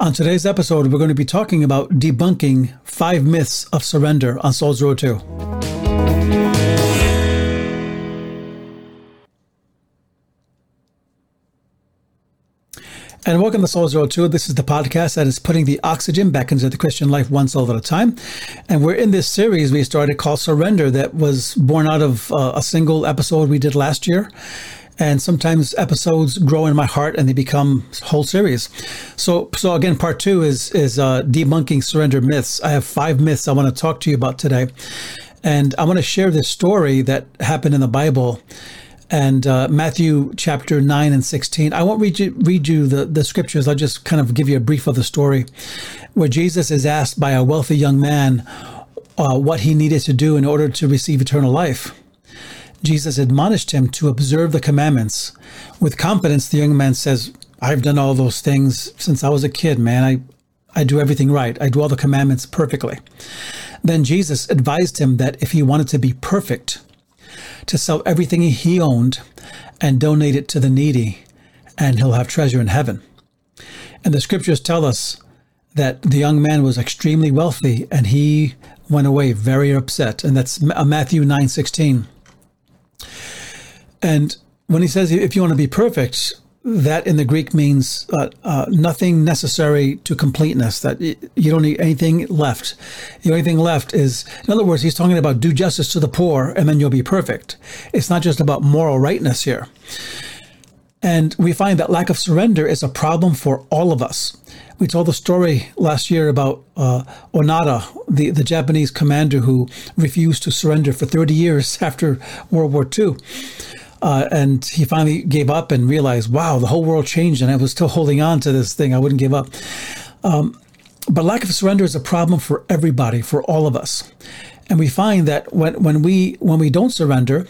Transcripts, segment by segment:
On today's episode, we're going to be talking about debunking five myths of surrender on Soul's Road 2. And welcome to Soul's Road 2. This is the podcast that is putting the oxygen back into the Christian life one soul at a time. And we're in this series we started called Surrender that was born out of uh, a single episode we did last year and sometimes episodes grow in my heart and they become whole series. So, so again, part two is is uh, debunking surrender myths. I have five myths I want to talk to you about today, and I want to share this story that happened in the Bible. And uh, Matthew chapter 9 and 16. I won't read you, read you the, the scriptures. I'll just kind of give you a brief of the story where Jesus is asked by a wealthy young man uh, what he needed to do in order to receive eternal life. Jesus admonished him to observe the commandments. With confidence, the young man says, I've done all those things since I was a kid, man. I, I do everything right. I do all the commandments perfectly. Then Jesus advised him that if he wanted to be perfect, to sell everything he owned and donate it to the needy, and he'll have treasure in heaven. And the scriptures tell us that the young man was extremely wealthy and he went away very upset. And that's Matthew 9 16. And when he says, if you want to be perfect, that in the Greek means uh, uh, nothing necessary to completeness, that you don't need anything left. The only thing left is, in other words, he's talking about do justice to the poor and then you'll be perfect. It's not just about moral rightness here. And we find that lack of surrender is a problem for all of us. We told the story last year about uh, Onoda, the, the Japanese commander who refused to surrender for 30 years after World War II. Uh, and he finally gave up and realized, wow, the whole world changed, and I was still holding on to this thing. I wouldn't give up. Um, but lack of surrender is a problem for everybody, for all of us. And we find that when, when we when we don't surrender,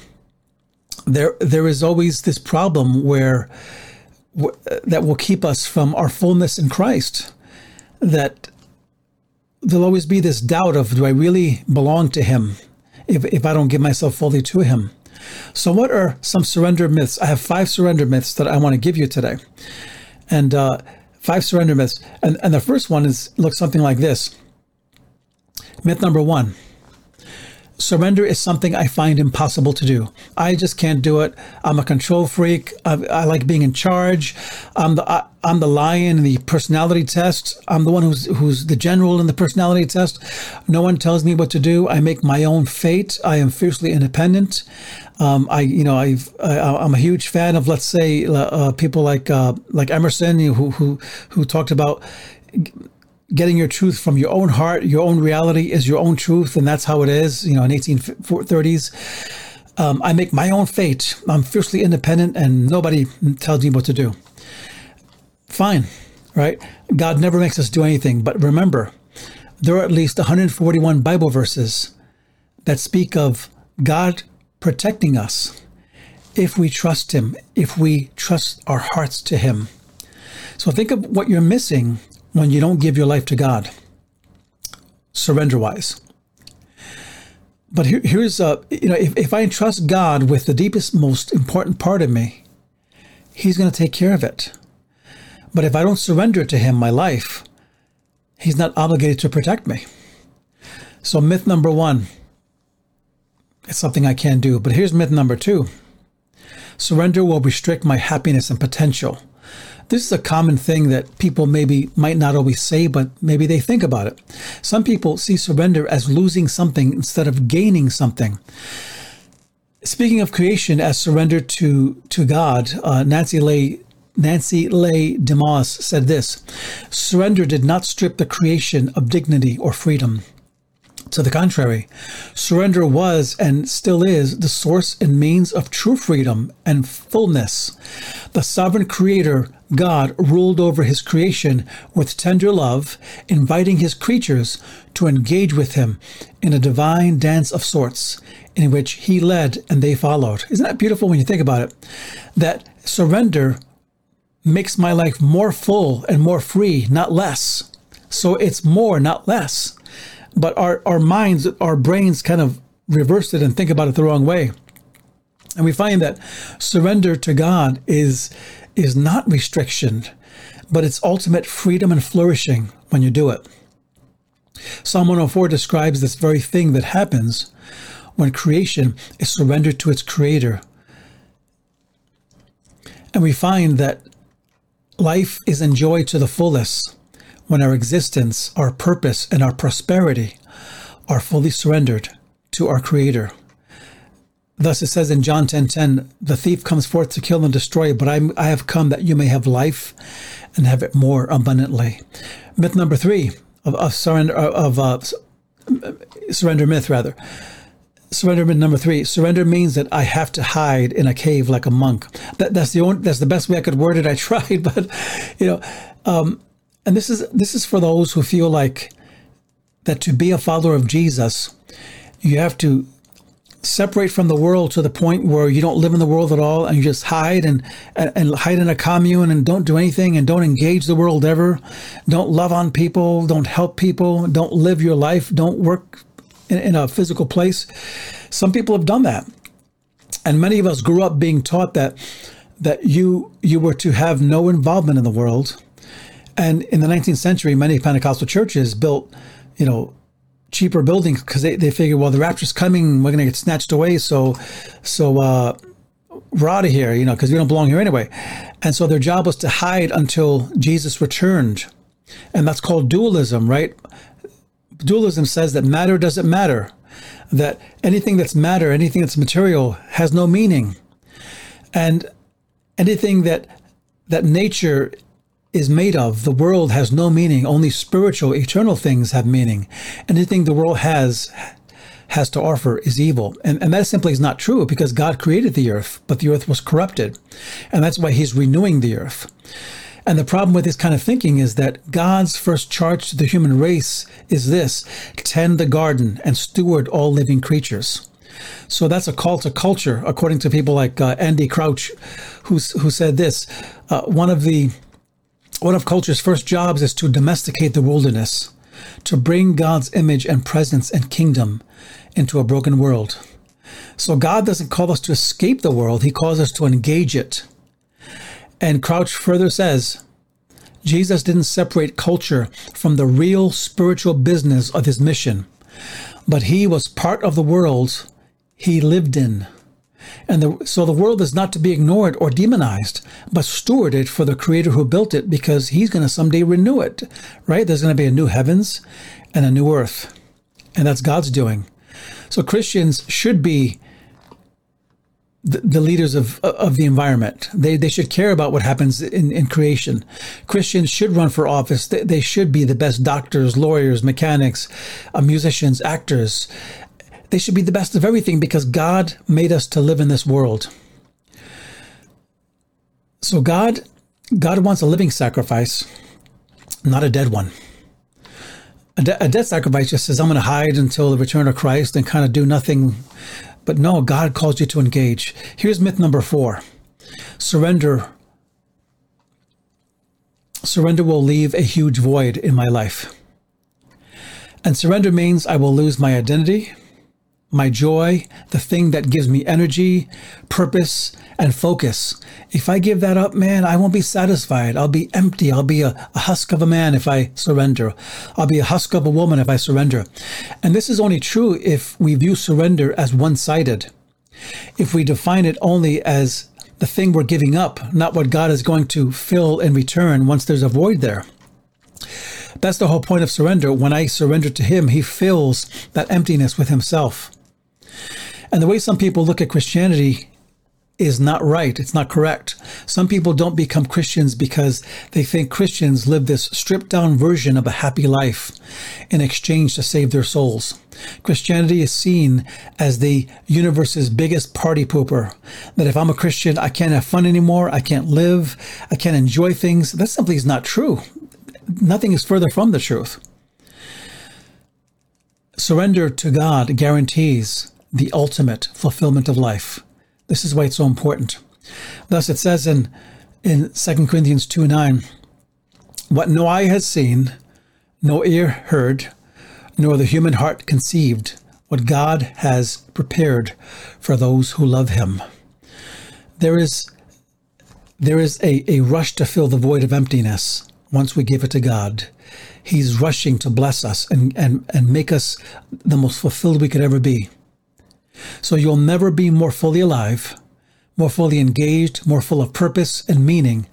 there there is always this problem where that will keep us from our fullness in Christ. That there'll always be this doubt of do I really belong to Him if if I don't give myself fully to Him. So, what are some surrender myths? I have five surrender myths that I want to give you today, and uh, five surrender myths. And and the first one is looks something like this. Myth number one surrender is something I find impossible to do. I just can't do it. I'm a control freak. I, I like being in charge. I'm the I, am the lion in the personality test. I'm the one who's who's the general in the personality test. No one tells me what to do. I make my own fate. I am fiercely independent. Um, I, you know, I've, I, am a huge fan of, let's say, uh, people like uh, like Emerson, who who who talked about getting your truth from your own heart, your own reality is your own truth, and that's how it is. You know, in 1830s, um, I make my own fate. I'm fiercely independent, and nobody tells me what to do. Fine, right? God never makes us do anything, but remember, there are at least 141 Bible verses that speak of God protecting us if we trust Him, if we trust our hearts to Him. So think of what you're missing when you don't give your life to God, surrender wise. But here, here's, uh, you know, if, if I entrust God with the deepest, most important part of me, He's going to take care of it. But if I don't surrender to Him my life, He's not obligated to protect me. So, myth number one, it's something I can't do. But here's myth number two surrender will restrict my happiness and potential. This is a common thing that people maybe might not always say, but maybe they think about it. Some people see surrender as losing something instead of gaining something. Speaking of creation as surrender to to God, uh, Nancy Leigh Nancy Leigh DeMoss said this: "Surrender did not strip the creation of dignity or freedom." To the contrary, surrender was and still is the source and means of true freedom and fullness. The sovereign creator, God, ruled over his creation with tender love, inviting his creatures to engage with him in a divine dance of sorts, in which he led and they followed. Isn't that beautiful when you think about it? That surrender makes my life more full and more free, not less. So it's more, not less but our, our minds, our brains kind of reverse it and think about it the wrong way. And we find that surrender to God is is not restriction, but it's ultimate freedom and flourishing when you do it. Psalm 104 describes this very thing that happens when creation is surrendered to its creator. And we find that life is enjoyed to the fullest when our existence, our purpose, and our prosperity are fully surrendered to our creator. Thus it says in John 10:10, 10, 10, the thief comes forth to kill and destroy, but I, I have come that you may have life and have it more abundantly. Myth number three of, of surrender of uh, surrender myth rather. Surrender myth number three. Surrender means that I have to hide in a cave like a monk. That, that's the only, that's the best way I could word it. I tried, but you know, um, and this is this is for those who feel like that to be a follower of Jesus, you have to separate from the world to the point where you don't live in the world at all and you just hide and, and, hide in a commune and don't do anything and don't engage the world ever. Don't love on people. Don't help people. Don't live your life. Don't work in, in a physical place. Some people have done that. And many of us grew up being taught that that you you were to have no involvement in the world. And in the 19th century, many Pentecostal churches built, you know, cheaper buildings because they, they figure, well, the rapture's coming, we're going to get snatched away. So, so, uh, we're out of here, you know, because we don't belong here anyway. And so their job was to hide until Jesus returned. And that's called dualism, right? Dualism says that matter doesn't matter, that anything that's matter, anything that's material has no meaning. And anything that that nature is made of. The world has no meaning. Only spiritual, eternal things have meaning. Anything the world has has to offer is evil. And, and that simply is not true because God created the earth, but the earth was corrupted. And that's why he's renewing the earth. And the problem with this kind of thinking is that God's first charge to the human race is this tend the garden and steward all living creatures. So that's a call to culture, according to people like uh, Andy Crouch, who's, who said this. Uh, one of the one of culture's first jobs is to domesticate the wilderness, to bring God's image and presence and kingdom into a broken world. So God doesn't call us to escape the world, He calls us to engage it. And Crouch further says, Jesus didn't separate culture from the real spiritual business of his mission, but he was part of the world he lived in. And the, so the world is not to be ignored or demonized, but stewarded for the creator who built it because he's going to someday renew it, right? There's going to be a new heavens and a new earth. And that's God's doing. So Christians should be the, the leaders of, of the environment. They, they should care about what happens in, in creation. Christians should run for office. They, they should be the best doctors, lawyers, mechanics, uh, musicians, actors, they should be the best of everything because God made us to live in this world. So God God wants a living sacrifice, not a dead one. A, de- a dead sacrifice just says, I'm going to hide until the return of Christ and kind of do nothing. But no, God calls you to engage. Here's myth number four surrender. Surrender will leave a huge void in my life. And surrender means I will lose my identity, my joy, the thing that gives me energy, purpose, and focus. If I give that up, man, I won't be satisfied. I'll be empty. I'll be a, a, husk of a man if I surrender. I'll be a husk of a woman if I surrender. And this is only true if we view surrender as one sided. If we define it only as the thing we're giving up, not what God is going to fill in return once there's a void there. That's the whole point of surrender. When I surrender to Him, He fills that emptiness with Himself. And the way some people look at Christianity is not right. It's not correct. Some people don't become Christians because they think Christians live this stripped down version of a happy life in exchange to save their souls. Christianity is seen as the universe's biggest party pooper. That if I'm a Christian, I can't have fun anymore. I can't live. I can't enjoy things. That simply is not true. Nothing is further from the truth. Surrender to God guarantees the ultimate fulfillment of life. This is why it's so important. Thus, it says in, in 2 Corinthians 2 9, What no eye has seen, no ear heard, nor the human heart conceived, what God has prepared for those who love Him. There is there is a, a rush to fill the void of emptiness once we give it to God. He's rushing to bless us and, and, and make us the most fulfilled we could ever be. So you'll never be more fully alive, more fully engaged, more full of purpose and meaning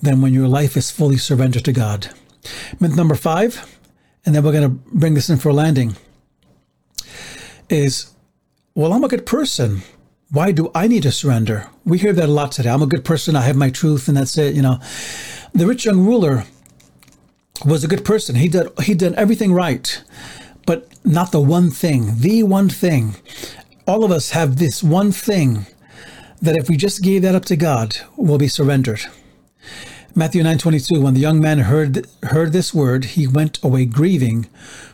than when your life is fully surrendered to God. Myth number five, and then we're going to bring this in for a landing, is well, I'm a good person. Why do I need to surrender? We hear that a lot today. I'm a good person. I have my truth, and that's it. You know, the rich young ruler was a good person. He did he did everything right, but not the one thing. The one thing. All of us have this one thing that if we just gave that up to God, will be surrendered. Matthew 9:22 When the young man heard heard this word, he went away grieving,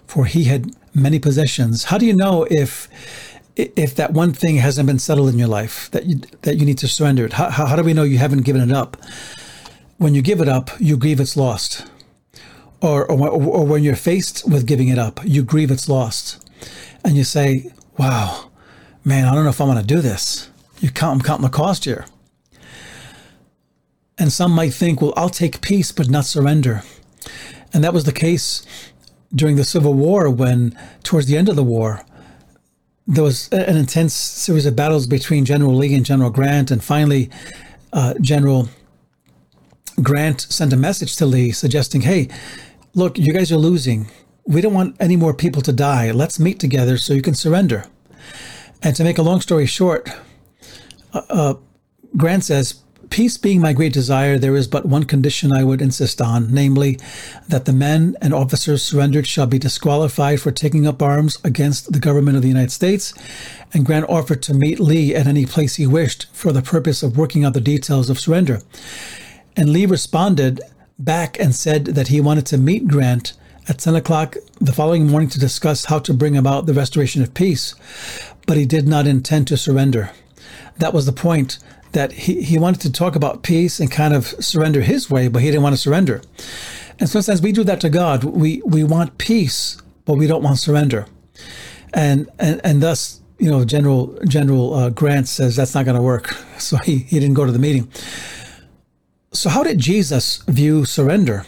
for he had many possessions. How do you know if if that one thing hasn't been settled in your life that you that you need to surrender it? How, how, do we know you haven't given it up? When you give it up, you grieve it's lost. Or, or, or when you're faced with giving it up, you grieve it's lost. And you say, wow, man, I don't know if I'm going to do this. You count, I'm counting the cost here. And some might think, well, I'll take peace, but not surrender. And that was the case during the Civil War when, towards the end of the war, there was an intense series of battles between General Lee and General Grant, and finally, uh, General Grant sent a message to Lee suggesting, "Hey, look, you guys are losing. We don't want any more people to die. Let's meet together so you can surrender." And to make a long story short, uh, uh, Grant says, Peace being my great desire, there is but one condition I would insist on, namely, that the men and officers surrendered shall be disqualified for taking up arms against the government of the United States. And Grant offered to meet Lee at any place he wished for the purpose of working out the details of surrender. And Lee responded back and said that he wanted to meet Grant at 10 o'clock the following morning to discuss how to bring about the restoration of peace, but he did not intend to surrender. That was the point that he, he wanted to talk about peace and kind of surrender his way, but he didn't want to surrender. And sometimes we do that to God. We we want peace, but we don't want surrender. And and and thus, you know, General General uh, Grant says that's not going to work. So he he didn't go to the meeting. So how did Jesus view surrender?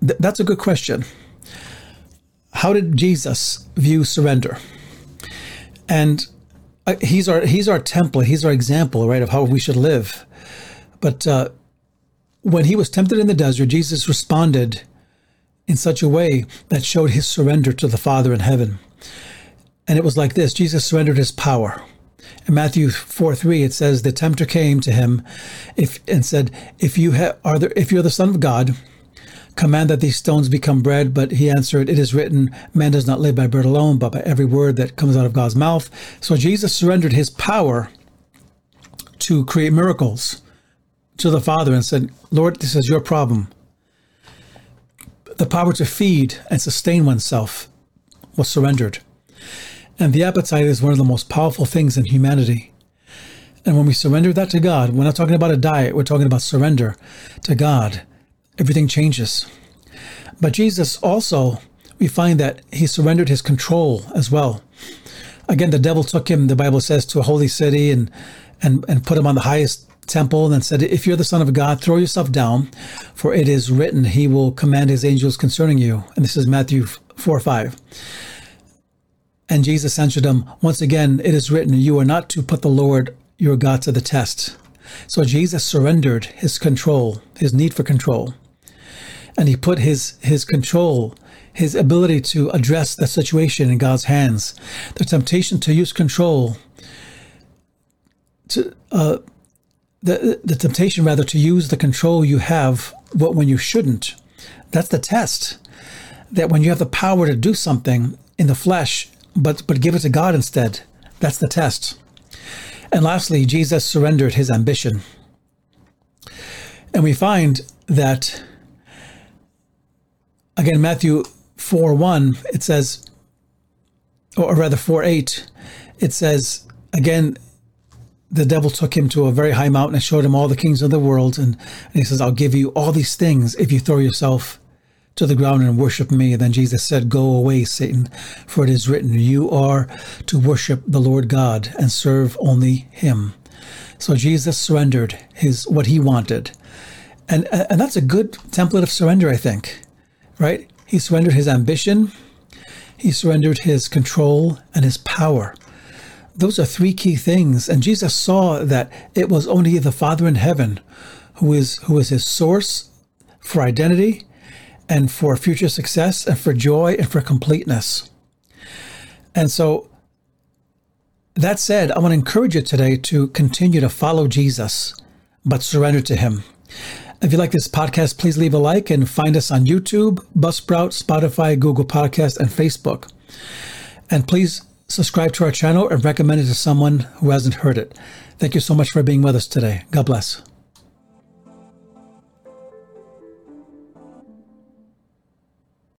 Th- that's a good question. How did Jesus view surrender? And uh, he's our he's our template. He's our example, right, of how we should live. But uh, when he was tempted in the desert, Jesus responded in such a way that showed his surrender to the Father in heaven. And it was like this: Jesus surrendered his power. In Matthew four three, it says, "The tempter came to him, if and said, If you ha- are the, if you're the Son of God." Command that these stones become bread. But he answered, It is written, man does not live by bread alone, but by every word that comes out of God's mouth. So Jesus surrendered his power to create miracles to the Father and said, Lord, this is your problem. The power to feed and sustain oneself was surrendered. And the appetite is one of the most powerful things in humanity. And when we surrender that to God, we're not talking about a diet, we're talking about surrender to God everything changes. But Jesus also, we find that he surrendered his control as well. Again, the devil took him, the Bible says, to a holy city and, and, and put him on the highest temple and said, If you're the Son of God, throw yourself down, for it is written, He will command His angels concerning you. And this is Matthew 4 5. And Jesus answered him, Once again, it is written, You are not to put the Lord your God to the test. So Jesus surrendered his control, his need for control and he put his his control his ability to address the situation in God's hands. The temptation to use control to uh, the the temptation rather to use the control you have what when you shouldn't. That's the test that when you have the power to do something in the flesh but but give it to God instead. That's the test. And lastly Jesus surrendered his ambition. And we find that again, Matthew 4 1, it says, or rather 4 8, it says, again, the devil took him to a very high mountain and showed him all the kings of the world. And, and he says, I'll give you all these things if you throw yourself to the ground and worship me. And then Jesus said, Go away, Satan, for it is written, You are to worship the Lord God and serve only him. So Jesus surrendered his what he wanted. And and that's a good template of surrender, I think. Right? He surrendered his ambition, he surrendered his control and his power. Those are three key things. And Jesus saw that it was only the Father in heaven who is who is his source for identity and for future success and for joy and for completeness. And so that said, I want to encourage you today to continue to follow Jesus, but surrender to him. If you like this podcast, please leave a like and find us on YouTube, Buzzsprout, Spotify, Google Podcast, and Facebook. And please subscribe to our channel and recommend it to someone who hasn't heard it. Thank you so much for being with us today. God bless.